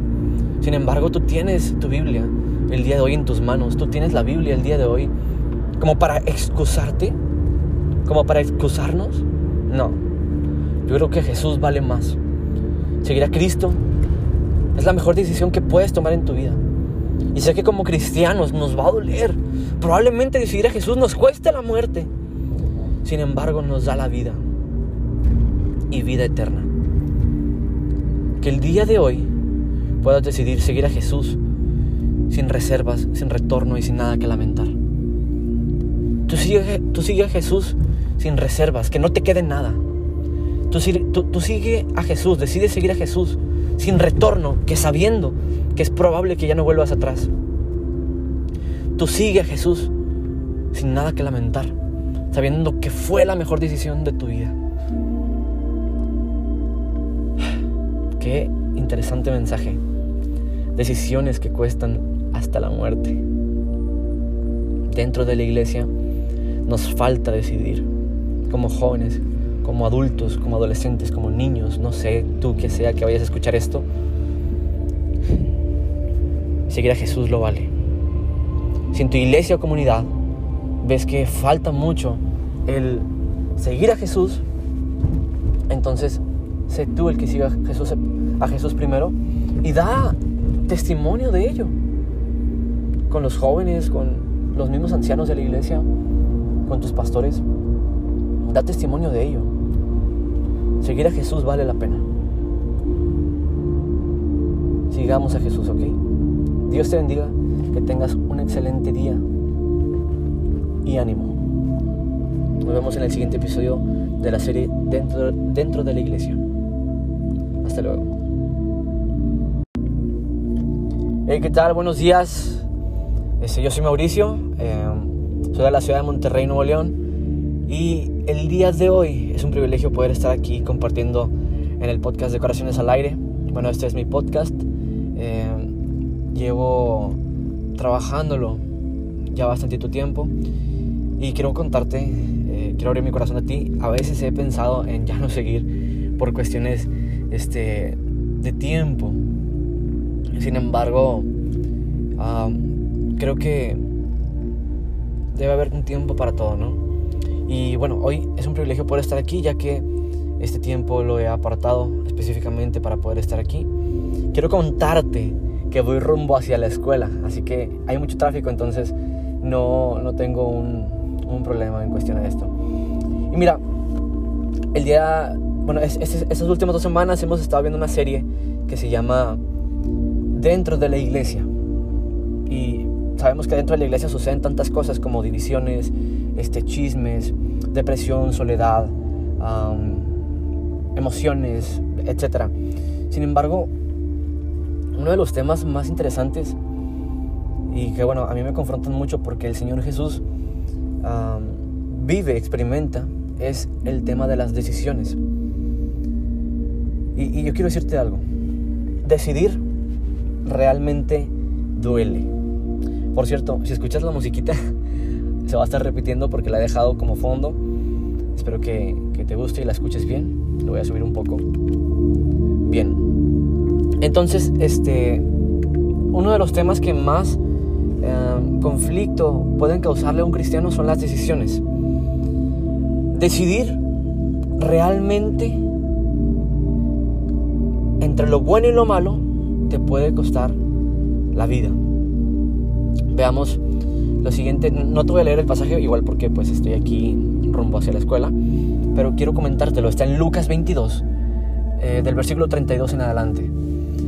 Sin embargo, tú tienes tu Biblia el día de hoy en tus manos. Tú tienes la Biblia el día de hoy como para excusarte, como para excusarnos. No, yo creo que Jesús vale más. Seguir a Cristo es la mejor decisión que puedes tomar en tu vida. Y sé que como cristianos nos va a doler. Probablemente decidir a Jesús nos cueste la muerte. Sin embargo, nos da la vida y vida eterna. Que el día de hoy puedas decidir seguir a Jesús sin reservas, sin retorno y sin nada que lamentar. Tú sigue, tú a Jesús sin reservas, que no te quede nada. Tú, tú, tú a Jesús, decide seguir a Jesús sin retorno, que sabiendo que es probable que ya no vuelvas atrás. Tú sigue a Jesús sin nada que lamentar, sabiendo que fue la mejor decisión de tu vida. Qué interesante mensaje. Decisiones que cuestan hasta la muerte. Dentro de la iglesia nos falta decidir, como jóvenes, como adultos, como adolescentes, como niños, no sé, tú que sea que vayas a escuchar esto, seguir a Jesús lo vale. Si en tu iglesia o comunidad ves que falta mucho el seguir a Jesús, entonces sé tú el que siga a Jesús, a Jesús primero y da testimonio de ello. Con los jóvenes, con los mismos ancianos de la iglesia, con tus pastores. Da testimonio de ello. Seguir a Jesús vale la pena. Sigamos a Jesús, ¿ok? Dios te bendiga, que tengas un excelente día y ánimo. Nos vemos en el siguiente episodio de la serie Dentro, dentro de la Iglesia. Hasta luego. Hey, ¿qué tal? Buenos días. Este, yo soy Mauricio, eh, soy de la ciudad de Monterrey, Nuevo León. Y el día de hoy es un privilegio poder estar aquí compartiendo en el podcast de Corazones al Aire. Bueno, este es mi podcast. Eh, llevo trabajándolo ya bastante tiempo y quiero contarte, eh, quiero abrir mi corazón a ti. A veces he pensado en ya no seguir por cuestiones este, de tiempo. Sin embargo, creo que debe haber un tiempo para todo, ¿no? Y bueno, hoy es un privilegio poder estar aquí ya que este tiempo lo he apartado específicamente para poder estar aquí. Quiero contarte que voy rumbo hacia la escuela, así que hay mucho tráfico, entonces no, no tengo un, un, problema en cuestión de esto. Y mira, el día, bueno, es, estas últimas dos semanas hemos estado viendo una serie que se llama Dentro de la Iglesia. Y sabemos que dentro de la iglesia suceden tantas cosas como divisiones, este, chismes, depresión, soledad, emociones, etc. Sin embargo, uno de los temas más interesantes y que bueno, a mí me confrontan mucho porque el Señor Jesús vive, experimenta, es el tema de las decisiones. y yo quiero decirte algo. Decidir realmente duele. Por cierto, si escuchas la musiquita, [LAUGHS] se va a estar repitiendo porque la he dejado como fondo. Espero que, te guste y la escuches bien. Lo voy a subir un poco. Bien. Entonces, este, uno de los temas que más em, conflicto pueden causarle a un cristiano son las decisiones. Decidir realmente entre lo bueno y lo malo te puede costar la vida. Veamos lo siguiente, no te voy a leer el pasaje igual porque pues estoy aquí rumbo hacia la escuela, pero quiero comentártelo. Está en Lucas 22, eh, del versículo 32 en adelante.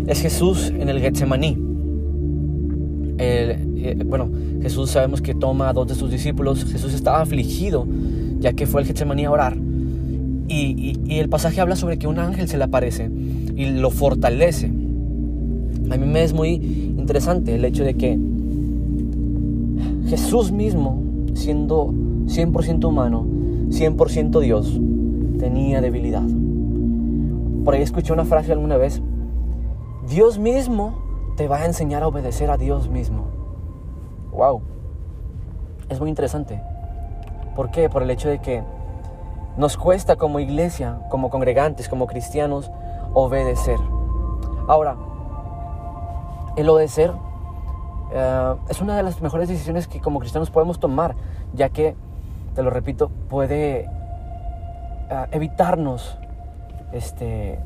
Es Jesús en el Getsemaní. Eh, bueno, Jesús sabemos que toma a dos de sus discípulos. Jesús estaba afligido ya que fue el Getsemaní a orar. Y, el pasaje habla sobre que un ángel se le aparece y lo fortalece. A mí me es muy interesante el hecho de que Jesús mismo, siendo 100% humano, 100% Dios, tenía debilidad. Por ahí escuché una frase alguna vez, Dios mismo te va a enseñar a obedecer a Dios mismo. Wow. Es muy interesante. ¿Por qué? Por el hecho de que nos cuesta como iglesia, como congregantes, como cristianos, obedecer. Ahora, el obedecer eh, es una de las mejores decisiones que como cristianos podemos tomar, ya que, te lo repito, puede eh, evitarnos este,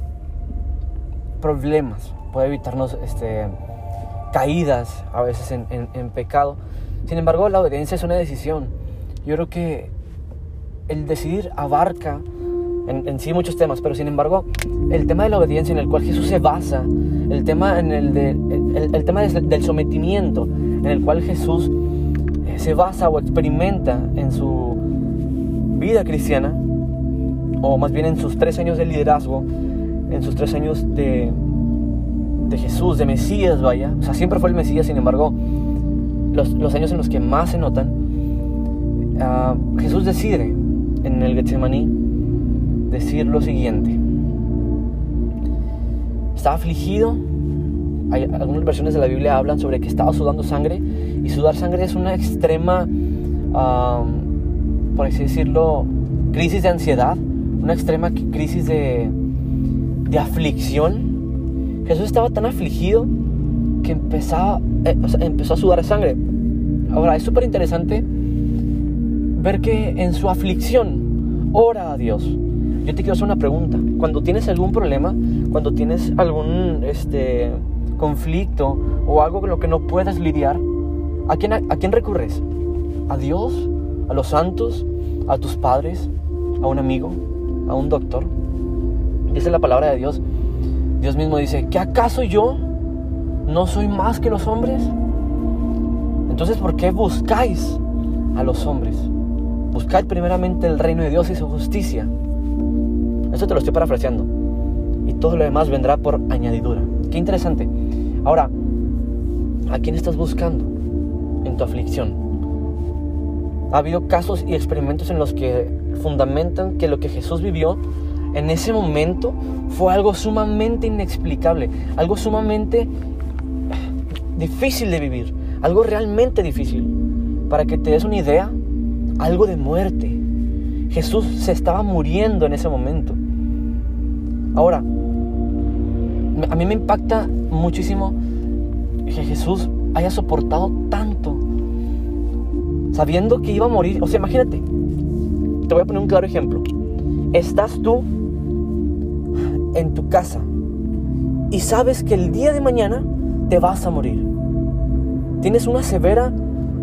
problemas, puede evitarnos este, caídas a veces en, en pecado. Sin embargo, la obediencia es una decisión. Yo creo que el decidir abarca en, sí muchos temas, pero sin embargo, el tema de la obediencia en el cual Jesús se basa, el tema, en el, de, el, tema del sometimiento en el cual Jesús eh, se basa o experimenta en su vida cristiana, o más bien en sus tres años de liderazgo, en sus tres años de, de Jesús, de Mesías, vaya, o sea, siempre fue el Mesías, sin embargo, los, los años en los que más se notan, ah, Jesús decide en el Getsemaní decir lo siguiente. Estaba afligido. Algunas versiones de la Biblia hablan sobre que estaba sudando sangre. Y sudar sangre es una extrema, por así decirlo, crisis de ansiedad. Una extrema crisis de, de aflicción. Jesús estaba tan afligido que empezaba, eh, empezó a sudar sangre. Ahora, es súper interesante ver que en su aflicción ora a Dios. Yo te quiero hacer una pregunta. Cuando tienes algún problema, cuando tienes algún este, conflicto o algo con lo que no puedas lidiar, ¿a quién, ¿a quién recurres? ¿A Dios? ¿A los santos? ¿A tus padres? ¿A un amigo? ¿A un doctor? Dice la palabra de Dios. Dios mismo dice, ¿que acaso yo no soy más que los hombres? Entonces, ¿por qué buscáis a los hombres? Buscad primeramente el reino de Dios y su justicia. Eso te lo estoy parafraseando. Y todo lo demás vendrá por añadidura. Qué interesante. Ahora, ¿a quién estás buscando en tu aflicción? Ha habido casos y experimentos en los que fundamentan que lo que Jesús vivió en ese momento fue algo sumamente inexplicable, algo sumamente difícil de vivir, algo realmente difícil. Para que te des una idea, algo de muerte. Jesús se estaba muriendo en ese momento. Ahora, a mí me impacta muchísimo que Jesús haya soportado tanto, sabiendo que iba a morir. O sea, imagínate, te voy a poner un claro ejemplo. Estás tú en tu casa y sabes que el día de mañana te vas a morir. Tienes una severa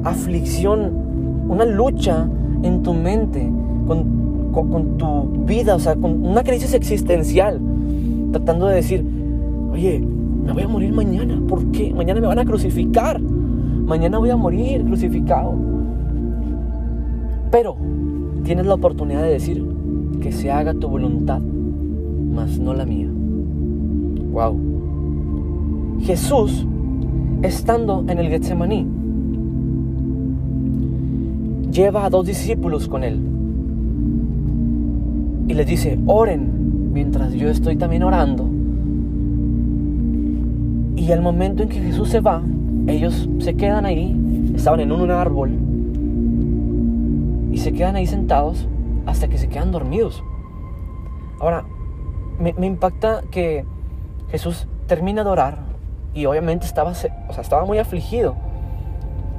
aflicción una lucha en tu mente con, tu vida, o sea, con una crisis existencial, tratando de decir, oye, me voy a morir mañana, ¿por qué? Mañana me van a crucificar, mañana voy a morir crucificado. Pero tienes la oportunidad de decir que se haga tu voluntad, mas no la mía. Wow. Jesús, estando en el Getsemaní, lleva a dos discípulos con él y les dice, oren mientras yo estoy también orando. Y al momento en que Jesús se va, ellos se quedan ahí, estaban en un árbol, y se quedan ahí sentados hasta que se quedan dormidos. Ahora, me, impacta que Jesús termina de orar y obviamente estaba, o sea, estaba muy afligido.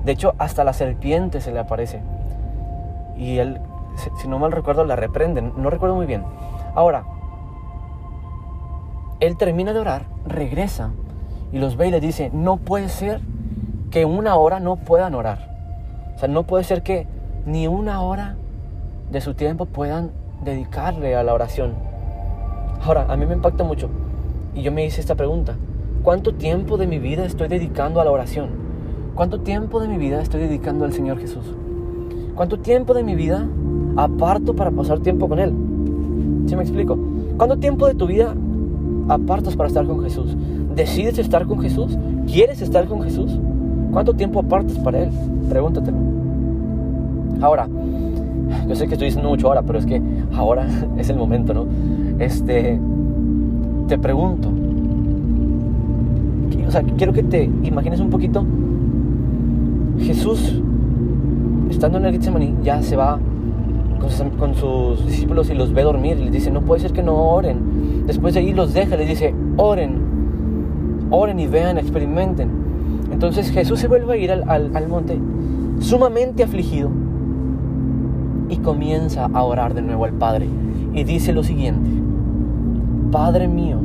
De hecho, hasta la serpiente se le aparece y él, si no mal recuerdo, la reprenden. No recuerdo muy bien. Ahora, él termina de orar, regresa y los ve y les dice, no puede ser que una hora no puedan orar. O sea, no puede ser que ni una hora de su tiempo puedan dedicarle a la oración. Ahora, a mí me impacta mucho y yo me hice esta pregunta. ¿Cuánto tiempo de mi vida estoy dedicando a la oración? ¿Cuánto tiempo de mi vida estoy dedicando al Señor Jesús? ¿Cuánto tiempo de mi vida aparto para pasar tiempo con Él? ¿Sí me explico? ¿Cuánto tiempo de tu vida apartas para estar con Jesús? ¿Decides estar con Jesús? ¿Quieres estar con Jesús? ¿Cuánto tiempo apartas para Él? Pregúntatelo. Ahora, yo sé que estoy diciendo mucho ahora, pero es que ahora [LAUGHS] es el momento, ¿no? Este, te pregunto, o sea, quiero que te imagines un poquito, Jesús, estando en el Getsemaní, ya se va con sus, discípulos y los ve dormir, y les dice, no puede ser que no oren. Después de ahí los deja, les dice, oren, oren y vean, experimenten. Entonces Jesús se vuelve a ir al, al monte sumamente afligido y comienza a orar de nuevo al Padre. Y dice lo siguiente, Padre mío,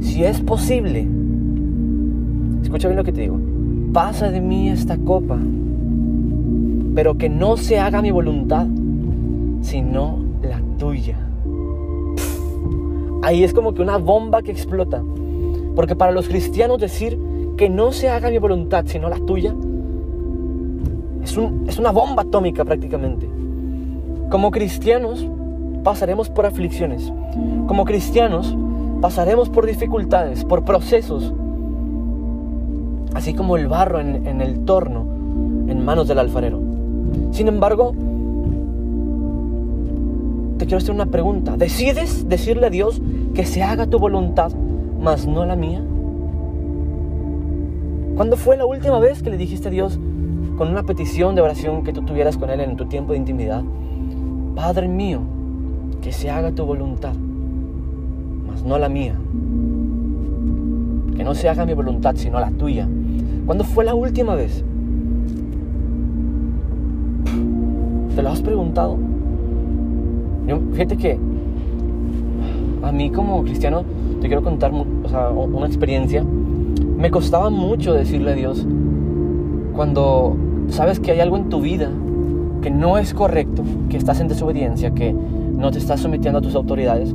si es posible, escucha bien lo que te digo, pasa de mí esta copa, pero que no se haga mi voluntad, sino la tuya. Ahí es como que una bomba que explota. Porque para los cristianos decir que no se haga mi voluntad, sino la tuya, es, una bomba atómica prácticamente. Como cristianos pasaremos por aflicciones. Como cristianos pasaremos por dificultades, por procesos. Así como el barro en, en el torno en manos del alfarero. Sin embargo, te quiero hacer una pregunta. ¿Decides decirle a Dios que se haga tu voluntad, mas no la mía? ¿Cuándo fue la última vez que le dijiste a Dios, con una petición de oración que tú tuvieras con Él en tu tiempo de intimidad. Padre mío, que se haga tu voluntad, mas no la mía. Que no se haga mi voluntad, sino la tuya. ¿Cuándo fue la última vez? ¿Te lo has preguntado? fíjate que a mí como cristiano te quiero contar una experiencia. Me costaba mucho decirle a Dios cuando sabes que hay algo en tu vida que no es correcto, que estás en desobediencia, que no te estás sometiendo a tus autoridades,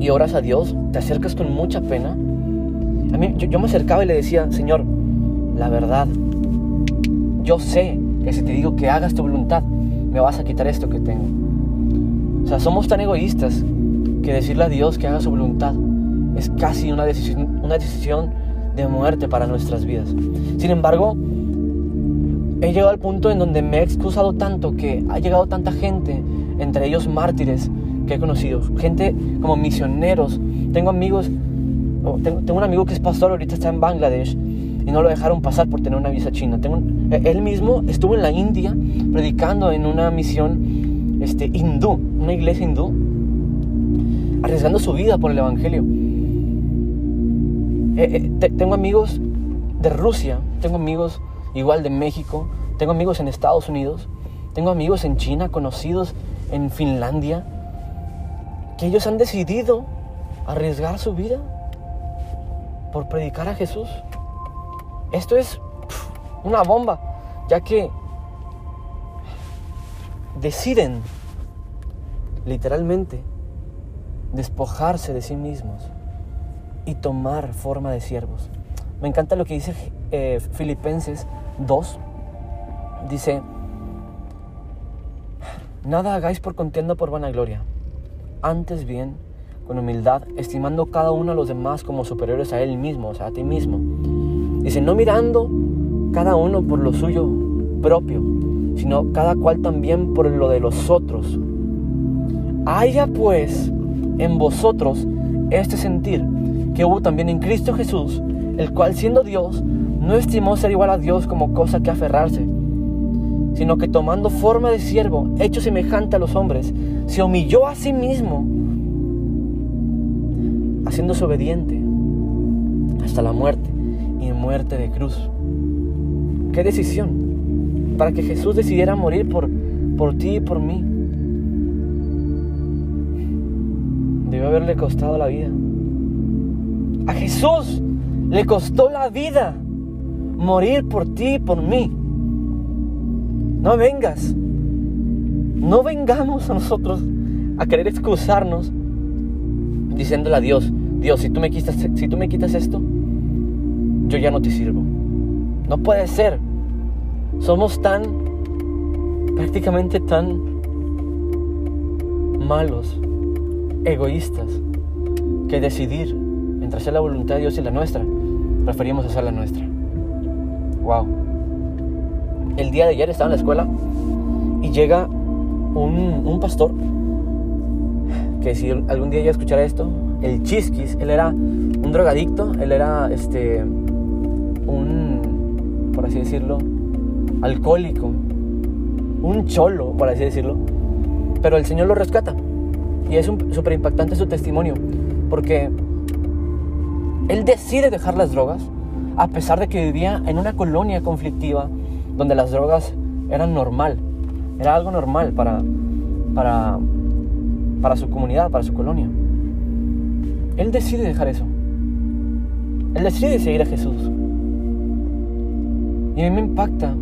y oras a Dios, te acercas con mucha pena. A mí, yo, me acercaba y le decía, Señor, la verdad, yo sé que si te digo que hagas tu voluntad, me vas a quitar esto que tengo. O sea, somos tan egoístas que decirle a Dios que haga su voluntad es casi una decisión, una decisión de muerte para nuestras vidas. Sin embargo, he llegado al punto en donde me he excusado tanto que ha llegado tanta gente, entre ellos mártires que he conocido, gente como misioneros. Tengo amigos, tengo, un amigo que es pastor, ahorita está en Bangladesh y no lo dejaron pasar por tener una visa china. Tengo, e, él mismo estuvo en la India predicando en una misión este, hindú, una iglesia hindú, arriesgando su vida por el Evangelio. Eh, eh, tengo amigos de Rusia, tengo amigos igual de México, tengo amigos en Estados Unidos, tengo amigos en China, conocidos en Finlandia, que ellos han decidido arriesgar su vida por predicar a Jesús. Esto es una bomba, ya que deciden literalmente despojarse de sí mismos y tomar forma de siervos. Me encanta lo que dice eh, Filipenses 2. Dice, nada hagáis por contienda por vanagloria, antes bien con humildad, estimando cada uno a los demás como superiores a él mismo, o sea, a ti mismo. Dice, no mirando cada uno por lo suyo propio, sino cada cual también por lo de los otros. Haya pues en vosotros este sentir que hubo también en Cristo Jesús, el cual siendo Dios, no estimó ser igual a Dios como cosa que aferrarse, sino que tomando forma de siervo, hecho semejante a los hombres, se humilló a sí mismo, haciéndose obediente hasta la muerte y muerte de cruz. ¿Qué decisión? Para que Jesús decidiera morir por, por ti y por mí. Debe haberle costado la vida. A Jesús le costó la vida morir por ti y por mí. No vengas. No vengamos a nosotros a querer excusarnos diciéndole a Dios, Dios, si tú me quitas, si tú me quitas esto, yo ya no te sirvo. No puede ser. Somos tan, prácticamente tan malos, egoístas, que decidir entre hacer la voluntad de Dios y la nuestra, preferimos hacer la nuestra. Wow. El día de ayer estaba en la escuela y llega un, un pastor que si algún día ya escuchara esto, el Chisquis, él era un drogadicto, él era este un por así decirlo, alcohólico, un cholo, por así decirlo, pero el Señor lo rescata. Y es súper impactante su testimonio, porque él decide dejar las drogas, a pesar de que vivía en una colonia conflictiva, donde las drogas eran normal, era algo normal para, para, para su comunidad, para su colonia. Él decide dejar eso. Él decide seguir a Jesús. Y a mí me impacta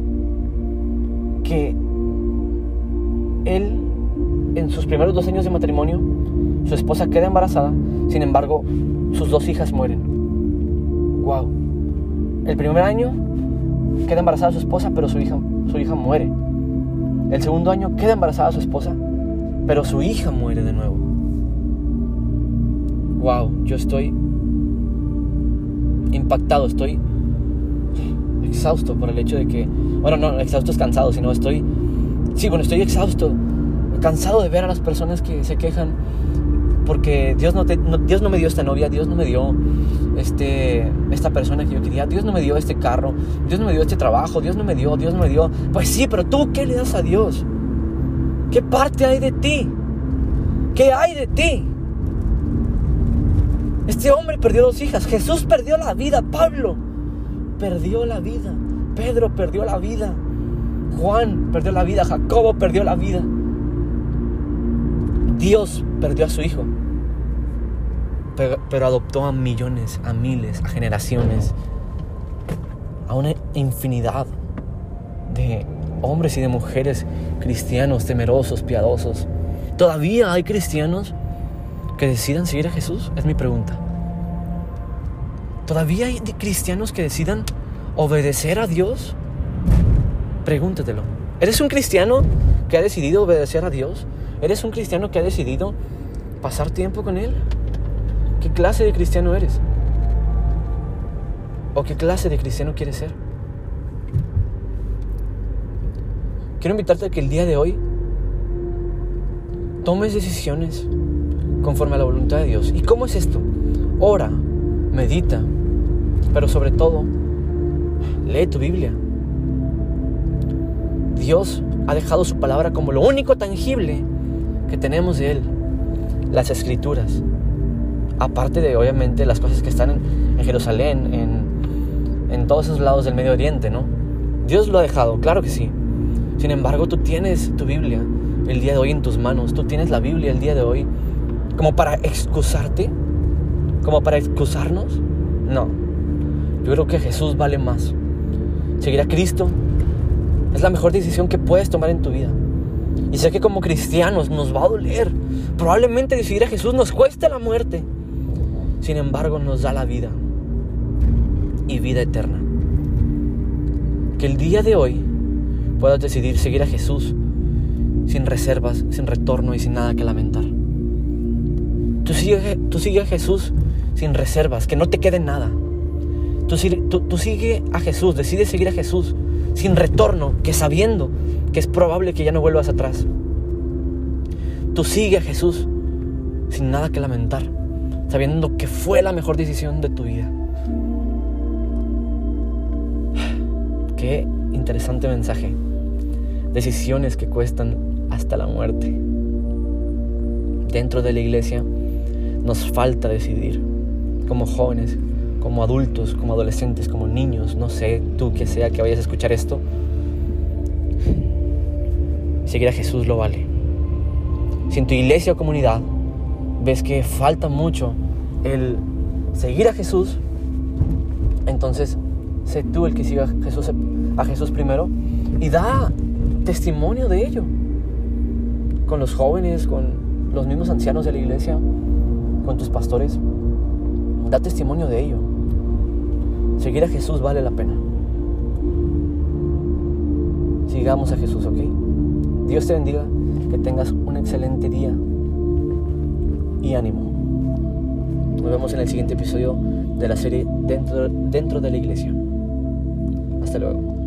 que él, en sus primeros dos años de matrimonio, su esposa queda embarazada, sin embargo, sus dos hijas mueren. ¡Wow! El primer año queda embarazada su esposa, pero su hija, su hija muere. El segundo año queda embarazada su esposa, pero su hija muere de nuevo. ¡Wow! Yo estoy impactado, estoy exhausto por el hecho de que, bueno, no, exhausto es cansado, sino estoy, sí, bueno, estoy exhausto, cansado de ver a las personas que se quejan porque Dios no, Dios no me dio esta novia, Dios no me dio este, esta persona que yo quería, Dios no me dio este carro, Dios no me dio este trabajo, Dios no me dio, Dios no me dio. Pues sí, pero tú, ¿qué le das a Dios? ¿Qué parte hay de ti? ¿Qué hay de ti? Este hombre perdió dos hijas, Jesús perdió la vida, Pablo perdió la vida. Pedro perdió la vida. Juan perdió la vida. Jacobo perdió la vida. Dios perdió a su hijo. Pero, adoptó a millones, a miles, a generaciones. A una infinidad de hombres y de mujeres cristianos, temerosos, piadosos. ¿Todavía hay cristianos que decidan seguir a Jesús? Es mi pregunta. ¿Todavía hay cristianos que decidan obedecer a Dios? Pregúntatelo. ¿Eres un cristiano que ha decidido obedecer a Dios? ¿Eres un cristiano que ha decidido pasar tiempo con Él? ¿Qué clase de cristiano eres? ¿O qué clase de cristiano quieres ser? Quiero invitarte a que el día de hoy tomes decisiones conforme a la voluntad de Dios. ¿Y cómo es esto? Ora, medita, pero sobre todo, lee tu Biblia. Dios ha dejado su palabra como lo único tangible que tenemos de Él, las escrituras. Aparte de, obviamente, las cosas que están en, Jerusalén, en, en todos esos lados del Medio Oriente, ¿no? Dios lo ha dejado, claro que sí. Sin embargo, tú tienes tu Biblia el día de hoy en tus manos. Tú tienes la Biblia el día de hoy como para excusarte, como para excusarnos. No, yo creo que Jesús vale más. Seguir a Cristo es la mejor decisión que puedes tomar en tu vida. Y sé que como cristianos nos va a doler. Probablemente decidir a Jesús nos cueste la muerte. Sin embargo, nos da la vida y vida eterna. Que el día de hoy puedas decidir seguir a Jesús sin reservas, sin retorno y sin nada que lamentar. Tú sigue, tú sigue a Jesús sin reservas, que no te quede nada. Tú, sigue a Jesús, decides seguir a Jesús sin retorno, que sabiendo que es probable que ya no vuelvas atrás. Tú sigue a Jesús sin nada que lamentar, sabiendo que fue la mejor decisión de tu vida. Qué interesante mensaje. Decisiones que cuestan hasta la muerte. Dentro de la iglesia nos falta decidir como jóvenes, como adultos, como adolescentes, como niños, no sé, tú que sea que vayas a escuchar esto, seguir a Jesús lo vale. Si en tu iglesia o comunidad ves que falta mucho el seguir a Jesús, entonces sé tú el que siga a Jesús, a Jesús primero y da testimonio de ello con los jóvenes, con los mismos ancianos de la iglesia, con tus pastores. Da testimonio de ello. Seguir a Jesús vale la pena. Sigamos a Jesús, ¿ok? Dios te bendiga, que tengas un excelente día y ánimo. Nos vemos en el siguiente episodio de la serie Dentro, dentro de la Iglesia. Hasta luego.